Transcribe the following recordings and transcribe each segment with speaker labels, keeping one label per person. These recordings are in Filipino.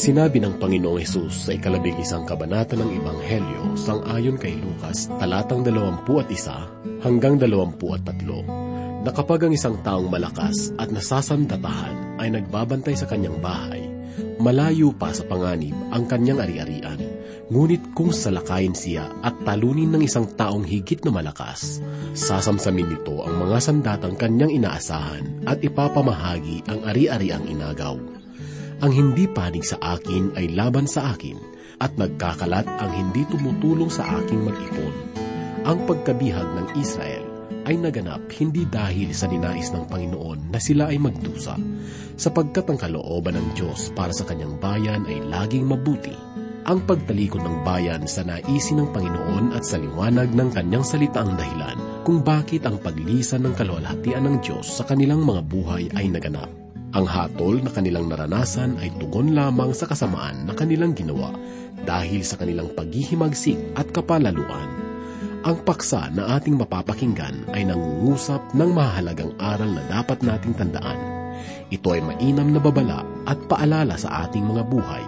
Speaker 1: Sinabi ng Panginoong Hesus sa ikalabing isang kabanata ng Ebanghelyo sang ayon kay Lucas, talatang dalawampu at isa hanggang dalawampu at tatlo, na kapag ang isang taong malakas at nasasandatahan ay nagbabantay sa kanyang bahay, malayo pa sa panganib ang kanyang ari-arian. Ngunit kung salakayin siya at talunin ng isang taong higit na malakas, sasamsamin nito ang mga sandatang kanyang inaasahan at ipapamahagi ang ari-ariang inagaw. Ang hindi panig sa akin ay laban sa akin, at nagkakalat ang hindi tumutulong sa aking mag-ipon. Ang pagkabihag ng Israel ay naganap hindi dahil sa ninais ng Panginoon na sila ay magdusa, sapagkat ang kalooban ng Diyos para sa kanyang bayan ay laging mabuti. Ang pagtalikod ng bayan sa naisin ng Panginoon at sa liwanag ng kanyang salita ang dahilan kung bakit ang paglisan ng kaluwalhatian ng Diyos sa kanilang mga buhay ay naganap. Ang hatol na kanilang naranasan ay tugon lamang sa kasamaan na kanilang ginawa dahil sa kanilang paghihimagsik at kapalaluan. Ang paksa na ating mapapakinggan ay nangungusap ng mahalagang aral na dapat nating tandaan. Ito ay mainam na babala at paalala sa ating mga buhay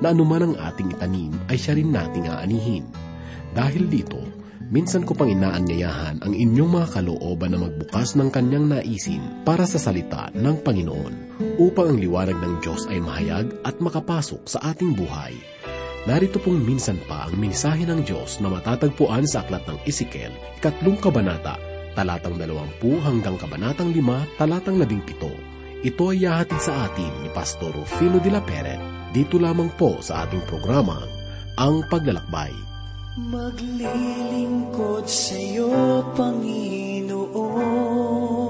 Speaker 1: na anuman ang ating itanim ay siya rin nating aanihin. Dahil dito, Minsan ko pang inaanyayahan ang inyong mga kalooban na magbukas ng kanyang naisin para sa salita ng Panginoon upang ang liwanag ng Diyos ay mahayag at makapasok sa ating buhay. Narito pong minsan pa ang mensahe ng Diyos na matatagpuan sa aklat ng Ezekiel, ikatlong kabanata, talatang 20 hanggang kabanatang 5, talatang 17. Ito ay yahatid sa atin ni Pastor Rufino de la Peret, dito lamang po sa ating programa, Ang Paglalakbay.
Speaker 2: Maglilingkod sa iyo, Panginoon.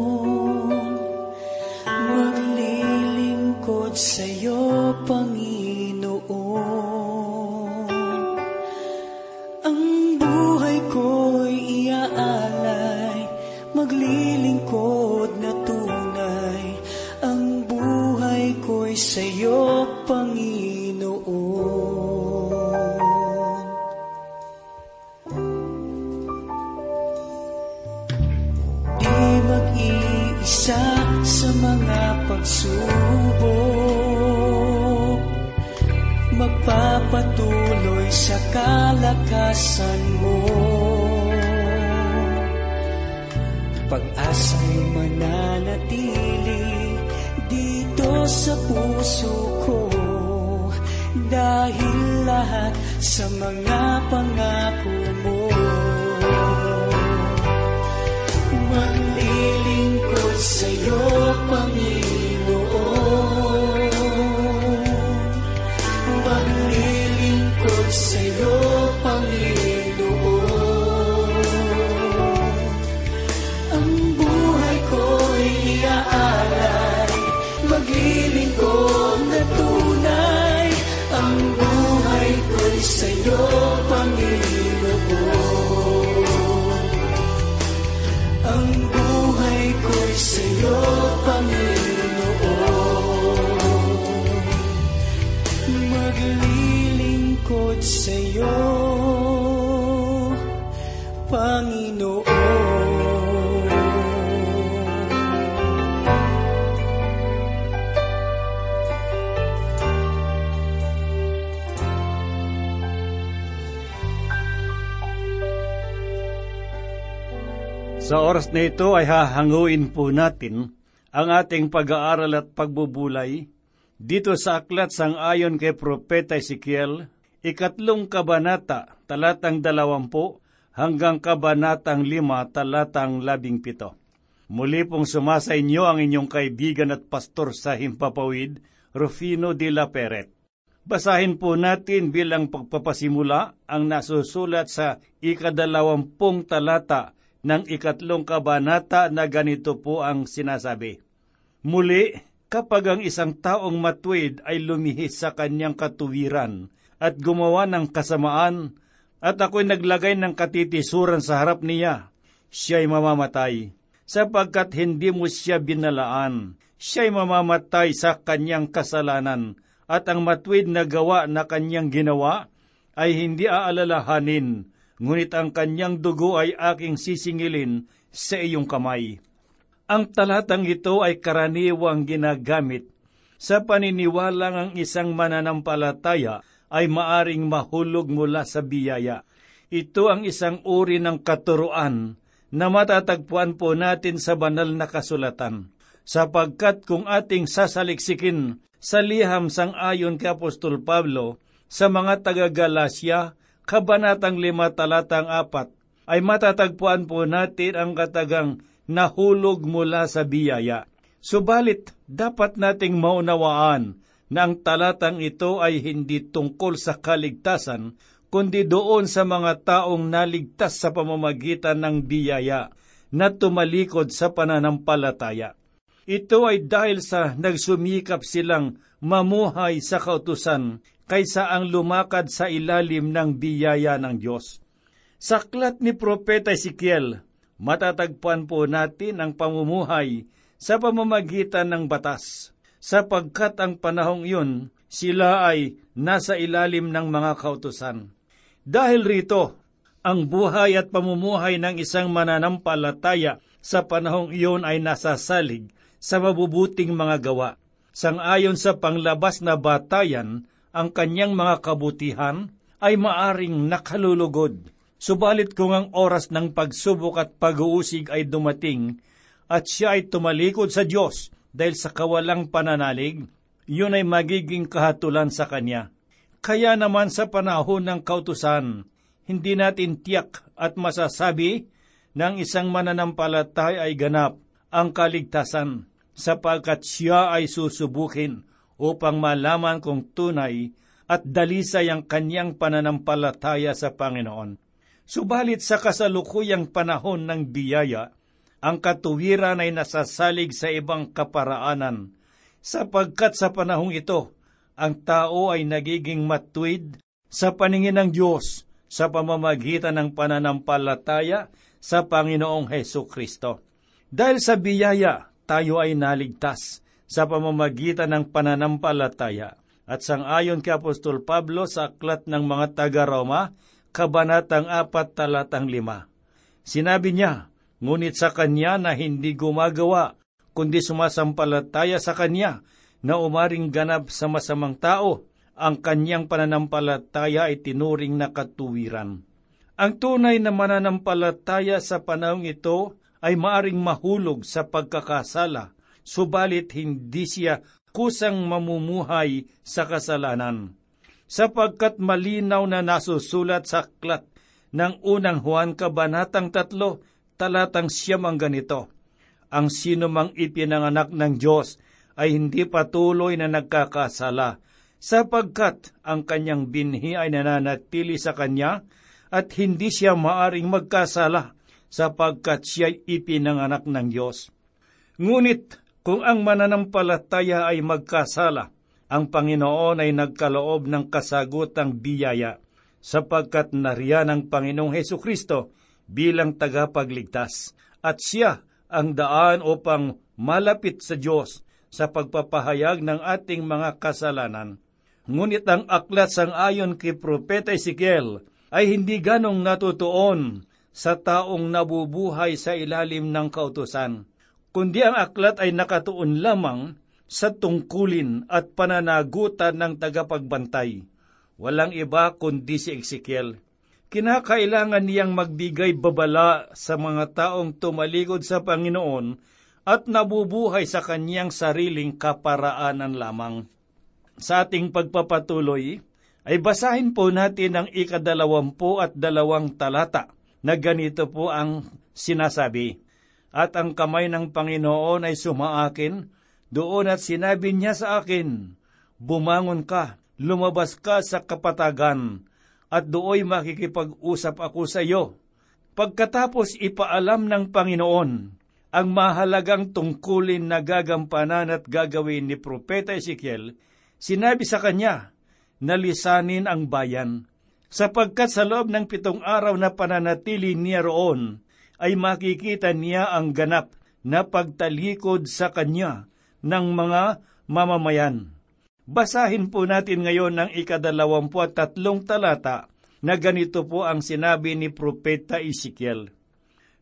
Speaker 2: Maglilingkod sa iyo, Panginoon. Kalakasan mo. Pag-asa'y mananatili dito sa puso ko. Dahil lahat sa mga pangako mo Panginoon.
Speaker 3: Sa oras na ito ay hahanguin po natin ang ating pag-aaral at pagbubulay dito sa aklat sang ayon kay Propeta Ezekiel, ikatlong kabanata, talatang dalawampu, hanggang kabanatang lima, talatang labing pito. Muli pong sumasa inyo ang inyong kaibigan at pastor sa Himpapawid, Rufino de la Peret. Basahin po natin bilang pagpapasimula ang nasusulat sa ikadalawampung talata ng ikatlong kabanata na ganito po ang sinasabi. Muli, kapag ang isang taong matwid ay lumihis sa kanyang katuwiran at gumawa ng kasamaan, at ako'y naglagay ng katitisuran sa harap niya, siya'y mamamatay, sapagkat hindi mo siya binalaan, siya'y mamamatay sa kanyang kasalanan, at ang matwid na gawa na kanyang ginawa ay hindi aalalahanin, ngunit ang kanyang dugo ay aking sisingilin sa iyong kamay. Ang talatang ito ay karaniwang ginagamit sa paniniwalang ang isang mananampalataya ay maaring mahulog mula sa biyaya. Ito ang isang uri ng katuruan na matatagpuan po natin sa banal na kasulatan. Sapagkat kung ating sasaliksikin sa liham sang ayon kay Apostol Pablo sa mga taga-Galasya, Kabanatang 5 talatang 4, ay matatagpuan po natin ang katagang nahulog mula sa biyaya. Subalit, dapat nating maunawaan na ang talatang ito ay hindi tungkol sa kaligtasan, kundi doon sa mga taong naligtas sa pamamagitan ng biyaya na tumalikod sa pananampalataya. Ito ay dahil sa nagsumikap silang mamuhay sa kautusan kaysa ang lumakad sa ilalim ng biyaya ng Diyos. Sa aklat ni Propeta Ezekiel, matatagpuan po natin ang pamumuhay sa pamamagitan ng batas, sapagkat ang panahong iyon sila ay nasa ilalim ng mga kautusan. Dahil rito, ang buhay at pamumuhay ng isang mananampalataya sa panahong iyon ay nasasalig sa mabubuting mga gawa. Sangayon sa panglabas na batayan, ang kanyang mga kabutihan ay maaring nakalulugod. Subalit kung ang oras ng pagsubok at pag-uusig ay dumating at siya ay tumalikod sa Diyos dahil sa kawalang pananalig, yun ay magiging kahatulan sa kanya. Kaya naman sa panahon ng kautusan, hindi natin tiyak at masasabi ng isang mananampalatay ay ganap ang kaligtasan sapagkat siya ay susubukin upang malaman kung tunay at dalisay ang kanyang pananampalataya sa Panginoon. Subalit sa kasalukuyang panahon ng biyaya, ang katuwiran ay nasasalig sa ibang kaparaanan, sapagkat sa panahong ito, ang tao ay nagiging matuwid sa paningin ng Diyos sa pamamagitan ng pananampalataya sa Panginoong Heso Kristo. Dahil sa biyaya, tayo ay naligtas sa pamamagitan ng pananampalataya. At sangayon kay Apostol Pablo sa aklat ng mga taga-Roma, Kabanatang 4 talatang 5. Sinabi niya, ngunit sa kanya na hindi gumagawa, kundi sumasampalataya sa kanya na umaring ganap sa masamang tao, ang kanyang pananampalataya ay tinuring na katuwiran. Ang tunay na mananampalataya sa panahong ito ay maaring mahulog sa pagkakasala, subalit hindi siya kusang mamumuhay sa kasalanan. Sapagkat malinaw na nasusulat sa aklat ng unang Juan Kabanatang 3, talatang siyam ang ganito, Ang sino mang ipinanganak ng Diyos ay hindi patuloy na nagkakasala, sapagkat ang kanyang binhi ay nananatili sa kanya at hindi siya maaring magkasala, sapagkat siya'y ipinanganak ng Diyos. Ngunit kung ang mananampalataya ay magkasala, ang Panginoon ay nagkaloob ng kasagutang biyaya, sapagkat nariyan ang Panginoong Heso Kristo bilang tagapagligtas, at siya ang daan upang malapit sa Diyos sa pagpapahayag ng ating mga kasalanan. Ngunit ang aklat sang ayon kay Propeta Ezekiel ay hindi ganong natutuon sa taong nabubuhay sa ilalim ng kautusan, kundi ang aklat ay nakatuon lamang sa tungkulin at pananagutan ng tagapagbantay. Walang iba kundi si Ezekiel kinakailangan niyang magbigay babala sa mga taong tumalikod sa Panginoon at nabubuhay sa kanyang sariling kaparaanan lamang. Sa ating pagpapatuloy, ay basahin po natin ang ikadalawampu at dalawang talata na ganito po ang sinasabi. At ang kamay ng Panginoon ay sumaakin, doon at sinabi niya sa akin, Bumangon ka, lumabas ka sa kapatagan, at dooy makikipag-usap ako sa iyo. Pagkatapos ipaalam ng Panginoon ang mahalagang tungkulin na gagampanan at gagawin ni Propeta Ezekiel, sinabi sa kanya, nalisanin ang bayan, sapagkat sa loob ng pitong araw na pananatili niya roon, ay makikita niya ang ganap na pagtalikod sa kanya ng mga mamamayan. Basahin po natin ngayon ang ikadalawampu at tatlong talata na ganito po ang sinabi ni Propeta Ezekiel.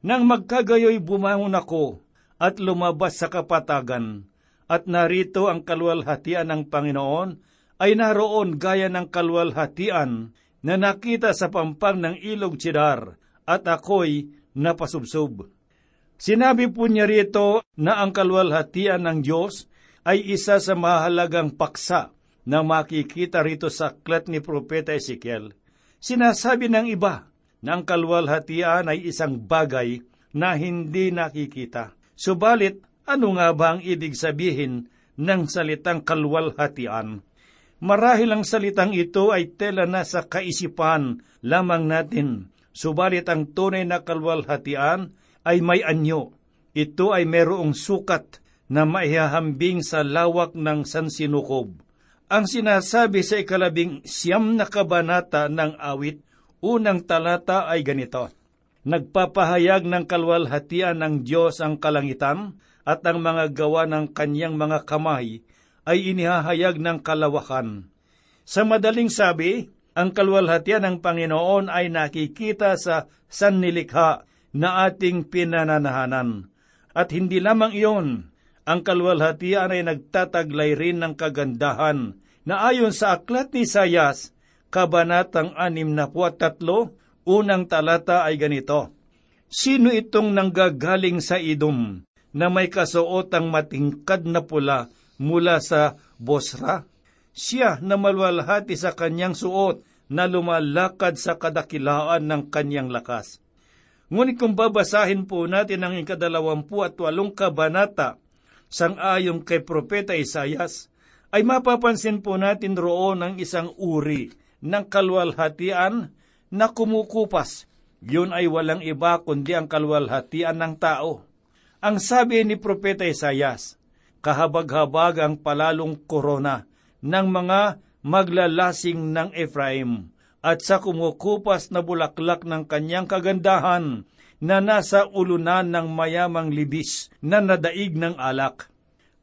Speaker 3: Nang magkagayoy bumangon ako at lumabas sa kapatagan, at narito ang kalwalhatian ng Panginoon ay naroon gaya ng kalwalhatian na nakita sa pampang ng ilog Chidar at ako'y napasubsob. Sinabi po niya rito na ang kalwalhatian ng Diyos ay isa sa mahalagang paksa na makikita rito sa aklat ni Propeta Ezekiel. Sinasabi ng iba na ang kalwalhatian ay isang bagay na hindi nakikita. Subalit, ano nga ba ang ibig sabihin ng salitang kalwalhatian? Marahil ang salitang ito ay tela na sa kaisipan lamang natin, subalit ang tunay na kalwalhatian ay may anyo. Ito ay merong sukat na maihahambing sa lawak ng sansinukob. Ang sinasabi sa ikalabing siyam na kabanata ng awit, unang talata ay ganito, Nagpapahayag ng kalwalhatian ng Diyos ang kalangitan at ang mga gawa ng kanyang mga kamay ay inihahayag ng kalawakan. Sa madaling sabi, ang kalwalhatian ng Panginoon ay nakikita sa sannilikha na ating pinananahanan. At hindi lamang iyon, ang kalwalhatian ay nagtataglay rin ng kagandahan na ayon sa aklat ni Sayas, kabanatang anim na tatlo, unang talata ay ganito, Sino itong nanggagaling sa idom na may kasuotang matingkad na pula mula sa Bosra? Siya na malwalhati sa kanyang suot na lumalakad sa kadakilaan ng kanyang lakas. Ngunit kung babasahin po natin ang ikadalawampu at walong kabanata, sang-ayong kay Propeta Isayas, ay mapapansin po natin roon ang isang uri ng kalwalhatian na kumukupas. Yun ay walang iba kundi ang kalwalhatian ng tao. Ang sabi ni Propeta Isayas, kahabag-habag ang palalong korona ng mga maglalasing ng Ephraim at sa kumukupas na bulaklak ng kanyang kagandahan na nasa ulunan ng mayamang libis na nadaig ng alak.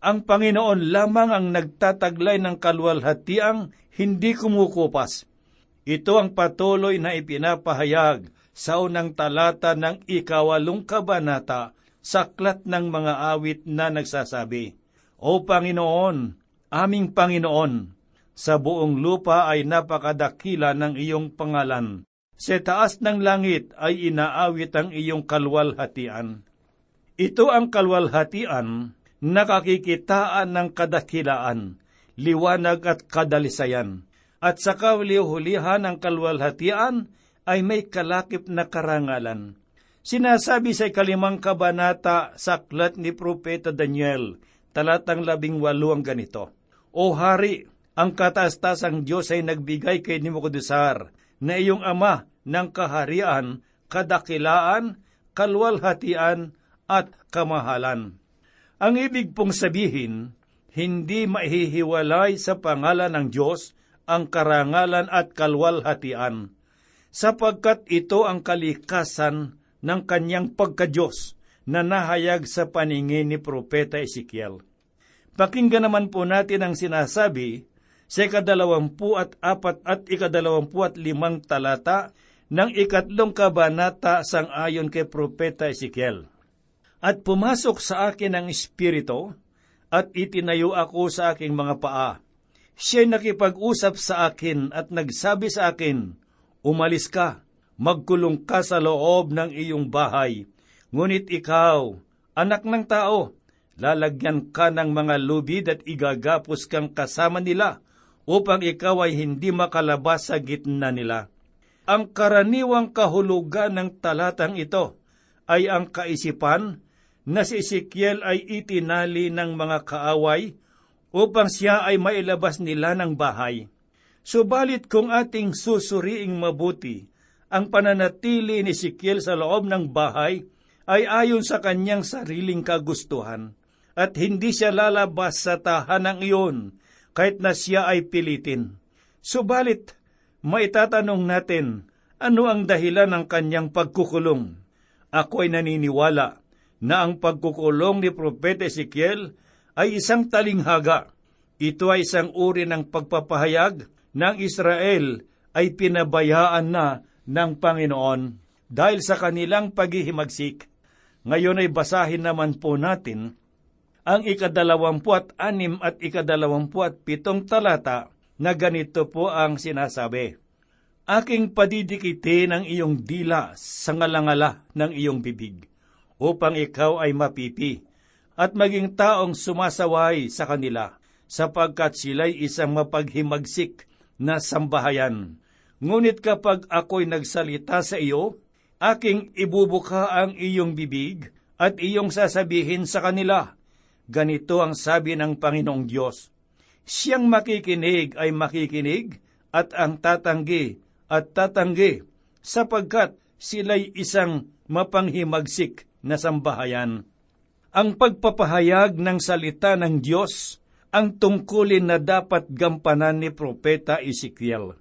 Speaker 3: Ang Panginoon lamang ang nagtataglay ng kalwalhatiang hindi kumukupas. Ito ang patuloy na ipinapahayag sa unang talata ng ikawalong kabanata sa aklat ng mga awit na nagsasabi, O Panginoon, aming Panginoon, sa buong lupa ay napakadakila ng iyong pangalan. Sa taas ng langit ay inaawit ang iyong kalwalhatian. Ito ang kalwalhatian nakakikitaan ng kadakilaan, liwanag at kadalisayan. At sa kaulihulihan ng kalwalhatian ay may kalakip na karangalan. Sinasabi sa ikalimang kabanata sa aklat ni Propeta Daniel, talatang labing walo ang ganito, O Hari, ang kataas-tasang Diyos ay nagbigay kay Nimukudusar na iyong ama ng kaharian, kadakilaan, kalwalhatian at kamahalan. Ang ibig pong sabihin, hindi mahihiwalay sa pangalan ng Diyos ang karangalan at kalwalhatian, sapagkat ito ang kalikasan ng kanyang pagkadyos na nahayag sa paningin ni Propeta Ezekiel. Pakinggan naman po natin ang sinasabi sa ikadalawampu at apat at ikadalawampu at limang talata ng ikatlong kabanata sang ayon kay Propeta Ezekiel. At pumasok sa akin ang Espiritu, at itinayo ako sa aking mga paa. Siya'y nakipag-usap sa akin at nagsabi sa akin, Umalis ka, magkulong ka sa loob ng iyong bahay. Ngunit ikaw, anak ng tao, lalagyan ka ng mga lubid at igagapos kang kasama nila upang ikaw ay hindi makalabas sa gitna nila. Ang karaniwang kahulugan ng talatang ito ay ang kaisipan na si Ezekiel ay itinali ng mga kaaway upang siya ay mailabas nila ng bahay. Subalit kung ating susuriing mabuti, ang pananatili ni Ezekiel sa loob ng bahay ay ayon sa kanyang sariling kagustuhan, at hindi siya lalabas sa tahanang iyon kahit na siya ay pilitin. Subalit, maitatanong natin, ano ang dahilan ng kanyang pagkukulong? Ako ay naniniwala na ang pagkukulong ni Propeta Ezekiel ay isang talinghaga. Ito ay isang uri ng pagpapahayag ng Israel ay pinabayaan na ng Panginoon dahil sa kanilang paghihimagsik. Ngayon ay basahin naman po natin ang ikadalawampu at anim at ikadalawampu at pitong talata na ganito po ang sinasabi. Aking padidikitin ang iyong dila sa ngalangala ng iyong bibig, upang ikaw ay mapipi, at maging taong sumasaway sa kanila, sapagkat sila'y isang mapaghimagsik na sambahayan. Ngunit kapag ako'y nagsalita sa iyo, aking ibubuka ang iyong bibig at iyong sasabihin sa kanila, ganito ang sabi ng Panginoong Diyos, Siyang makikinig ay makikinig at ang tatanggi at tatanggi sapagkat sila'y isang mapanghimagsik na sambahayan. Ang pagpapahayag ng salita ng Diyos ang tungkulin na dapat gampanan ni Propeta Ezekiel.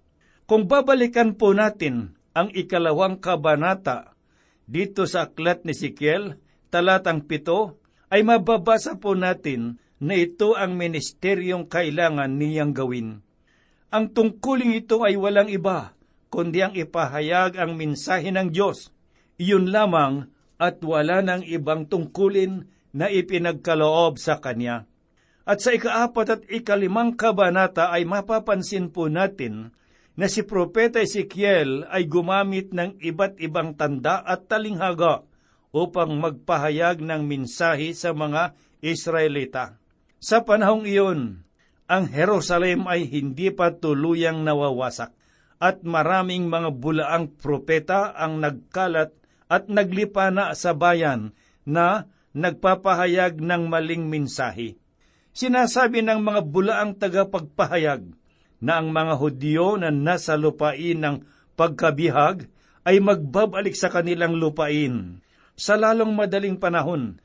Speaker 3: Kung babalikan po natin ang ikalawang kabanata dito sa aklat ni Ezekiel, talatang pito, ay mababasa po natin na ito ang ministeryong kailangan niyang gawin. Ang tungkuling ito ay walang iba, kundi ang ipahayag ang mensahe ng Diyos. Iyon lamang at wala ng ibang tungkulin na ipinagkaloob sa Kanya. At sa ikaapat at ikalimang kabanata ay mapapansin po natin na si Propeta Ezekiel ay gumamit ng iba't ibang tanda at talinghaga upang magpahayag ng mensahe sa mga Israelita. Sa panahong iyon, ang Jerusalem ay hindi pa tuluyang nawawasak at maraming mga bulaang propeta ang nagkalat at naglipa na sa bayan na nagpapahayag ng maling mensahe. Sinasabi ng mga bulaang tagapagpahayag na ang mga Hudyo na nasa lupain ng pagkabihag ay magbabalik sa kanilang lupain sa lalong madaling panahon.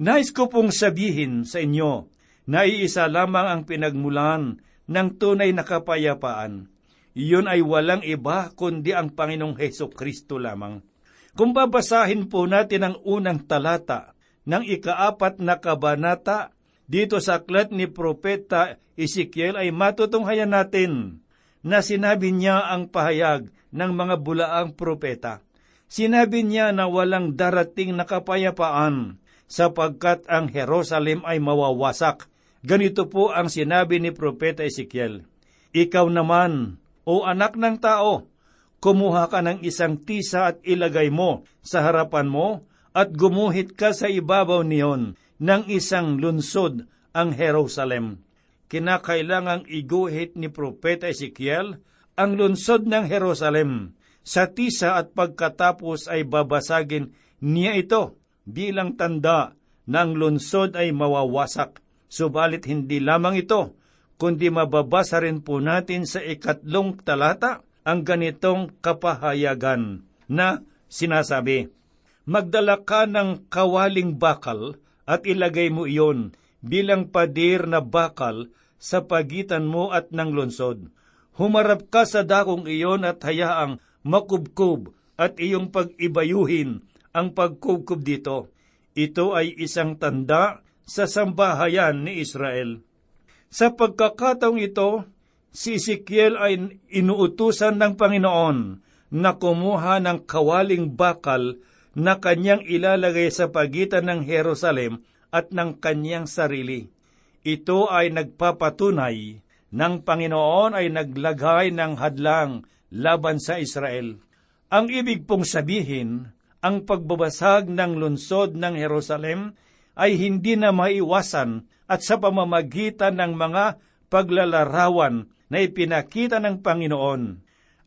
Speaker 3: Nais ko pong sabihin sa inyo na iisa lamang ang pinagmulan ng tunay na kapayapaan iyon ay walang iba kundi ang Panginoong Heso Kristo lamang. Kung babasahin po natin ang unang talata ng ikaapat na kabanata dito sa aklat ni Propeta Ezekiel ay matutunghayan natin na sinabi niya ang pahayag ng mga bulaang propeta. Sinabi niya na walang darating na kapayapaan sapagkat ang Jerusalem ay mawawasak. Ganito po ang sinabi ni Propeta Ezekiel. Ikaw naman, o anak ng tao, kumuha ka ng isang tisa at ilagay mo sa harapan mo at gumuhit ka sa ibabaw niyon ng isang lunsod ang Jerusalem. Kinakailangang iguhit ni Propeta Ezekiel ang lunsod ng Jerusalem sa tisa at pagkatapos ay babasagin niya ito bilang tanda ng lunsod ay mawawasak. Subalit hindi lamang ito, kundi mababasa rin po natin sa ikatlong talata ang ganitong kapahayagan na sinasabi, Magdala ka ng kawaling bakal at ilagay mo iyon bilang padir na bakal sa pagitan mo at ng lungsod. Humarap ka sa dakong iyon at hayaang makubkub at iyong pag-ibayuhin ang pagkubkub dito. Ito ay isang tanda sa sambahayan ni Israel. Sa pagkakataong ito, si Ezekiel ay inuutusan ng Panginoon na kumuha ng kawaling bakal na kanyang ilalagay sa pagitan ng Jerusalem at ng kanyang sarili. Ito ay nagpapatunay ng Panginoon ay naglagay ng hadlang laban sa Israel. Ang ibig pong sabihin, ang pagbabasag ng lungsod ng Jerusalem ay hindi na maiwasan at sa pamamagitan ng mga paglalarawan na ipinakita ng Panginoon.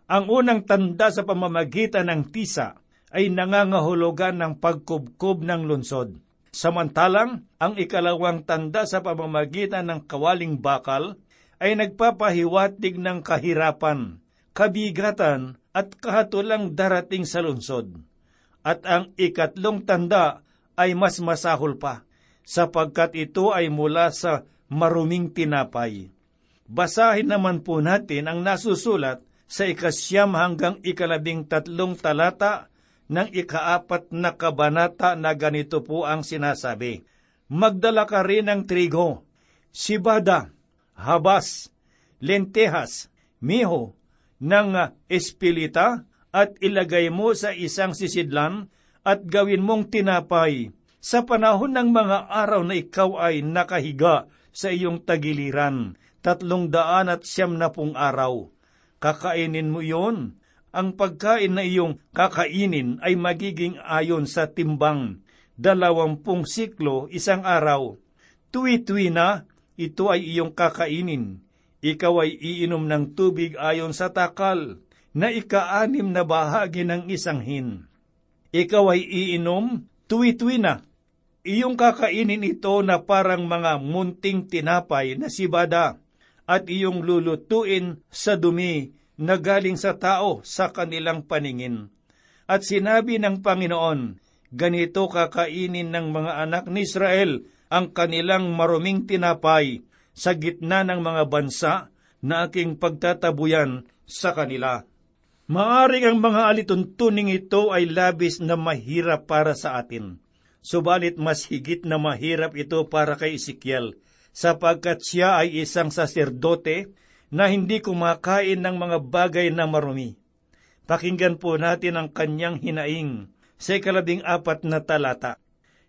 Speaker 3: Ang unang tanda sa pamamagitan ng tisa ay nangangahulugan ng pagkubkob ng lunsod. Samantalang, ang ikalawang tanda sa pamamagitan ng kawaling bakal ay nagpapahiwatig ng kahirapan, kabigatan at kahatulang darating sa lunsod. At ang ikatlong tanda ay mas masahol pa sapagkat ito ay mula sa maruming tinapay. Basahin naman po natin ang nasusulat sa ikasyam hanggang ikalabing tatlong talata ng ikaapat na kabanata na ganito po ang sinasabi. Magdala ka rin ng trigo, sibada, habas, lentehas, miho, ng espilita at ilagay mo sa isang sisidlan at gawin mong tinapay Sa panahon ng mga araw na ikaw ay nakahiga sa iyong tagiliran, tatlong daan at siyam na pong araw, kakainin mo yon. Ang pagkain na iyong kakainin ay magiging ayon sa timbang, dalawampung siklo isang araw. Tuwi-tuwi na, ito ay iyong kakainin. Ikaw ay iinom ng tubig ayon sa takal, na ikaanim na bahagi ng isang hin. Ikaw ay iinom, tuwi-tuwi na. Iyong kakainin ito na parang mga munting tinapay na sibada, at iyong lulutuin sa dumi na galing sa tao sa kanilang paningin. At sinabi ng Panginoon, ganito kakainin ng mga anak ni Israel ang kanilang maruming tinapay sa gitna ng mga bansa na aking pagtatabuyan sa kanila. Maaring ang mga alituntuning ito ay labis na mahirap para sa atin. Subalit mas higit na mahirap ito para kay Ezekiel, sapagkat siya ay isang saserdote na hindi kumakain ng mga bagay na marumi. Pakinggan po natin ang kanyang hinaing sa ikalabing apat na talata.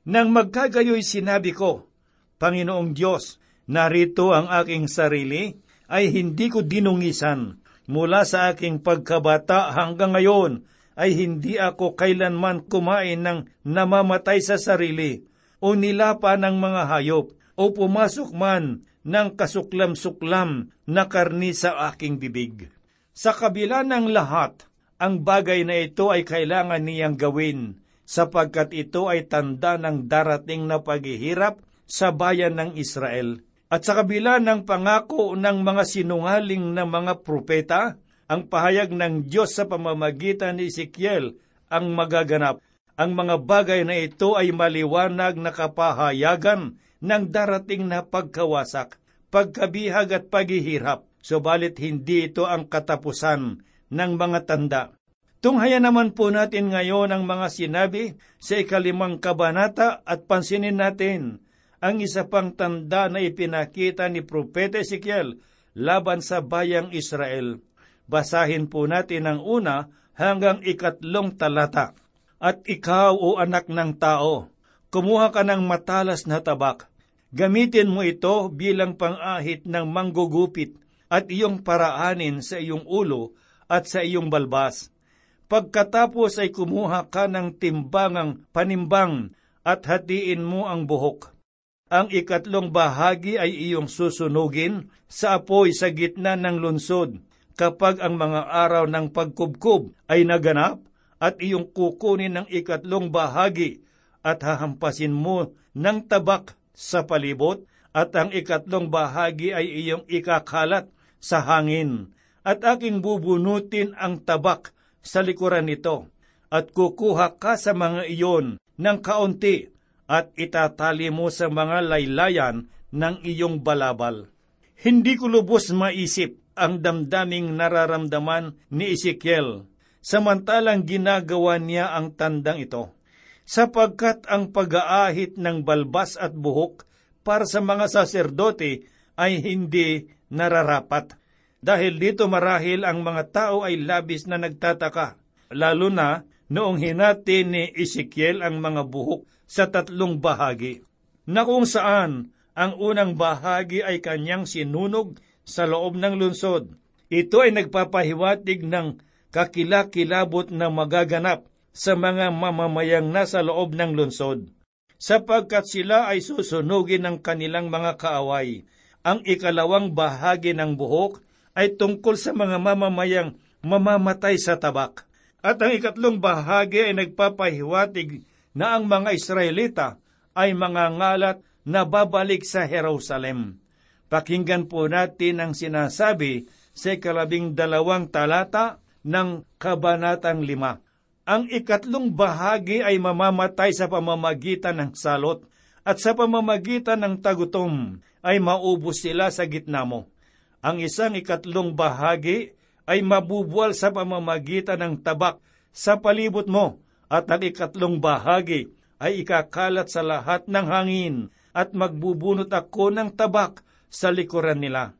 Speaker 3: Nang magkagayoy sinabi ko, Panginoong Diyos, narito ang aking sarili, ay hindi ko dinungisan. Mula sa aking pagkabata hanggang ngayon, ay hindi ako kailanman kumain ng namamatay sa sarili, o nilapa ng mga hayop, o pumasok man ng kasuklam-suklam na karni sa aking bibig. Sa kabila ng lahat, ang bagay na ito ay kailangan niyang gawin sapagkat ito ay tanda ng darating na paghihirap sa bayan ng Israel. At sa kabila ng pangako ng mga sinungaling ng mga propeta, ang pahayag ng Diyos sa pamamagitan ni Ezekiel ang magaganap. Ang mga bagay na ito ay maliwanag na kapahayagan ng darating na pagkawasak, pagkabihag at paghihirap, subalit hindi ito ang katapusan ng mga tanda. Tunghayan naman po natin ngayon ang mga sinabi sa ikalimang kabanata at pansinin natin ang isa pang tanda na ipinakita ni Propeta Ezekiel laban sa bayang Israel. Basahin po natin ang una hanggang ikatlong talata. At ikaw, o anak ng tao, kumuha ka ng matalas na tabak. Gamitin mo ito bilang pangahit ng manggugupit at iyong paraanin sa iyong ulo at sa iyong balbas. Pagkatapos ay kumuha ka ng timbangang panimbang at hatiin mo ang buhok. Ang ikatlong bahagi ay iyong susunugin sa apoy sa gitna ng lunsod. Kapag ang mga araw ng pagkubkob ay naganap at iyong kukunin ng ikatlong bahagi at hahampasin mo ng tabak sa palibot at ang ikatlong bahagi ay iyong ikakalat sa hangin at aking bubunutin ang tabak sa likuran nito at kukuha ka sa mga iyon ng kaunti at itatali mo sa mga laylayan ng iyong balabal. Hindi ko lubos maisip ang damdaming nararamdaman ni Ezekiel, samantalang ginagawa niya ang tandang ito, sapagkat ang pag-aahit ng balbas at buhok para sa mga saserdote ay hindi nararapat. Dahil dito marahil ang mga tao ay labis na nagtataka, lalo na noong hinati ni Ezekiel ang mga buhok sa tatlong bahagi, na kung saan ang unang bahagi ay kanyang sinunog sa loob ng lunsod. Ito ay nagpapahiwatig ng kakilakilabot na magaganap sa mga mamamayang nasa loob ng lunsod, sapagkat sila ay susunugin ng kanilang mga kaaway. Ang ikalawang bahagi ng buhok ay tungkol sa mga mamamayang mamamatay sa tabak. At ang ikatlong bahagi ay nagpapahiwatig na ang mga Israelita ay mga ngalat na babalik sa Jerusalem. Pakinggan po natin ang sinasabi sa ikalabing dalawang talata ng Kabanatang lima. Ang ikatlong bahagi ay mamamatay sa pamamagitan ng salot at sa pamamagitan ng tagutom ay maubos sila sa gitna mo. Ang isang ikatlong bahagi ay mabubuwal sa pamamagitan ng tabak sa palibot mo at ang ikatlong bahagi ay ikakalat sa lahat ng hangin at magbubunot ako ng tabak sa likuran nila.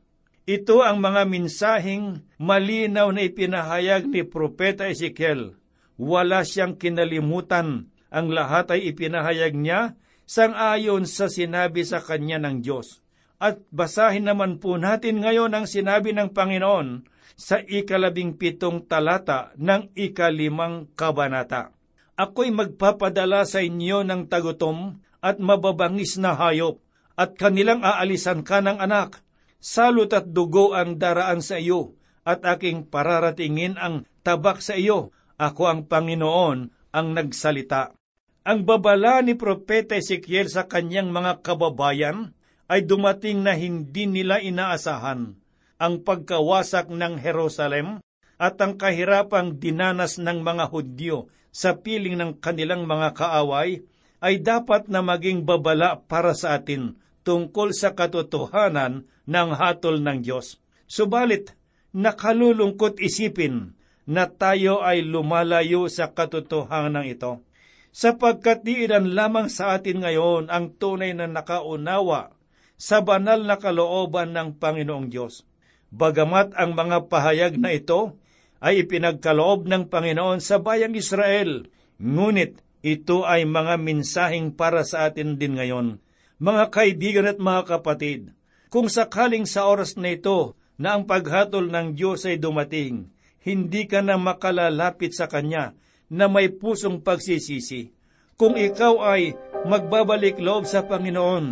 Speaker 3: Ito ang mga minsahing malinaw na ipinahayag ni Propeta Ezekiel. Wala siyang kinalimutan. Ang lahat ay ipinahayag niya sangayon sa sinabi sa kanya ng Diyos. At basahin naman po natin ngayon ang sinabi ng Panginoon sa ikalabing pitong talata ng ikalimang kabanata. Ako'y magpapadala sa inyo ng tagutom at mababangis na hayop, at kanilang aalisan ka ng anak. Salot at dugo ang daraan sa iyo, at aking pararatingin ang tabak sa iyo. Ako ang Panginoon ang nagsalita. Ang babala ni Propeta Ezekiel sa kanyang mga kababayan ay dumating na hindi nila inaasahan. Ang pagkawasak ng Jerusalem at ang kahirapang dinanas ng mga Hudyo sa piling ng kanilang mga kaaway ay dapat na maging babala para sa atin tungkol sa katotohanan ng hatol ng Diyos. Subalit, nakalulungkot isipin na tayo ay lumalayo sa katotohanan ito. Sapagkat diinan lamang sa atin ngayon ang tunay na nakaunawa sa banal na kalooban ng Panginoong Diyos. Bagamat ang mga pahayag na ito ay ipinagkaloob ng Panginoon sa bayang Israel. Ngunit ito ay mga minsahing para sa atin din ngayon. Mga kaibigan at mga kapatid, kung sakaling sa oras na ito na ang paghatol ng Diyos ay dumating, hindi ka na makalalapit sa Kanya na may pusong pagsisisi. Kung ikaw ay magbabalik loob sa Panginoon,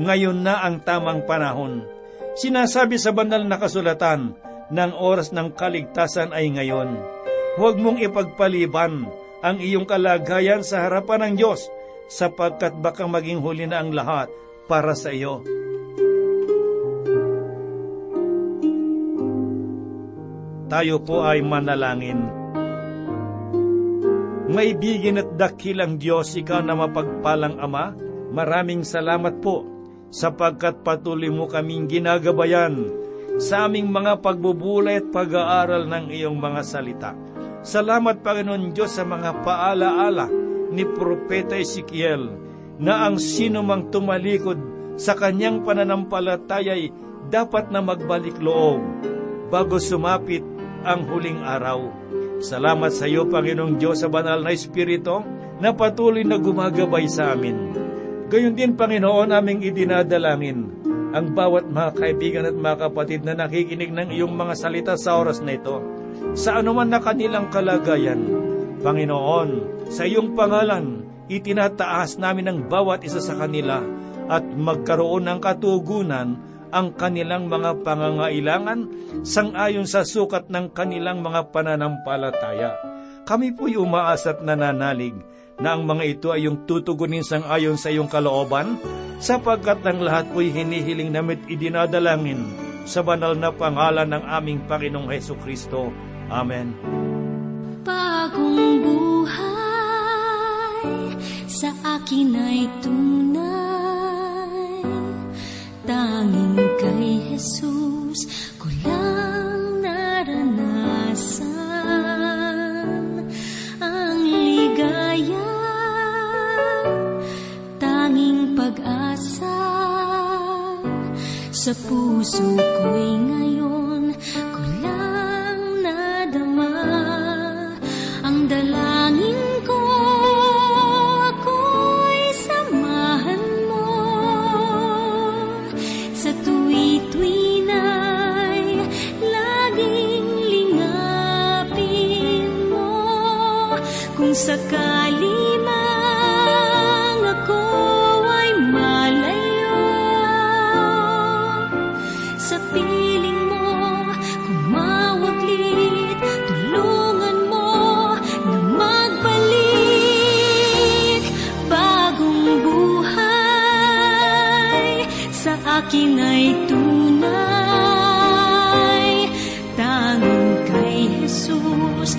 Speaker 3: ngayon na ang tamang panahon. Sinasabi sa banal na kasulatan, ng oras ng kaligtasan ay ngayon. Huwag mong ipagpaliban ang iyong kalagayan sa harapan ng Diyos, sapagkat baka maging huli na ang lahat para sa iyo. Tayo po ay manalangin. Maibigin at dakilang Diyos, ikaw na mapagpalang Ama, maraming salamat po sapagkat patuloy mo kaming ginagabayan sa aming mga pagbubulay at pag-aaral ng iyong mga salita. Salamat, Panginoon Diyos, sa mga paalaala ni Propeta Ezekiel na ang sino mang tumalikod sa kanyang pananampalataya'y dapat na magbalik loob bago sumapit ang huling araw. Salamat sa iyo, Panginoong Diyos, sa banal na Espiritu na patuloy na gumagabay sa amin. Gayon din, Panginoon, aming idinadalangin ang bawat mga kaibigan at mga kapatid na nakikinig ng iyong mga salita sa oras na ito. Sa anuman na kanilang kalagayan, Panginoon, sa iyong pangalan, itinataas namin ang bawat isa sa kanila at magkaroon ng katugunan ang kanilang mga pangangailangan sangayon sa sukat ng kanilang mga pananampalataya. Kami po'y umaas at nananalig na ang mga ito ay yung tutugunin sang ayon sa iyong kalooban, sapagkat ang lahat po'y hinihiling namit idinadalangin sa banal na pangalan ng aming Panginoong Heso Kristo. Amen.
Speaker 4: Bagong buhay sa akin ay tunay, tanging kay Jesus puso akin ay tunay. Tanging kay Jesus,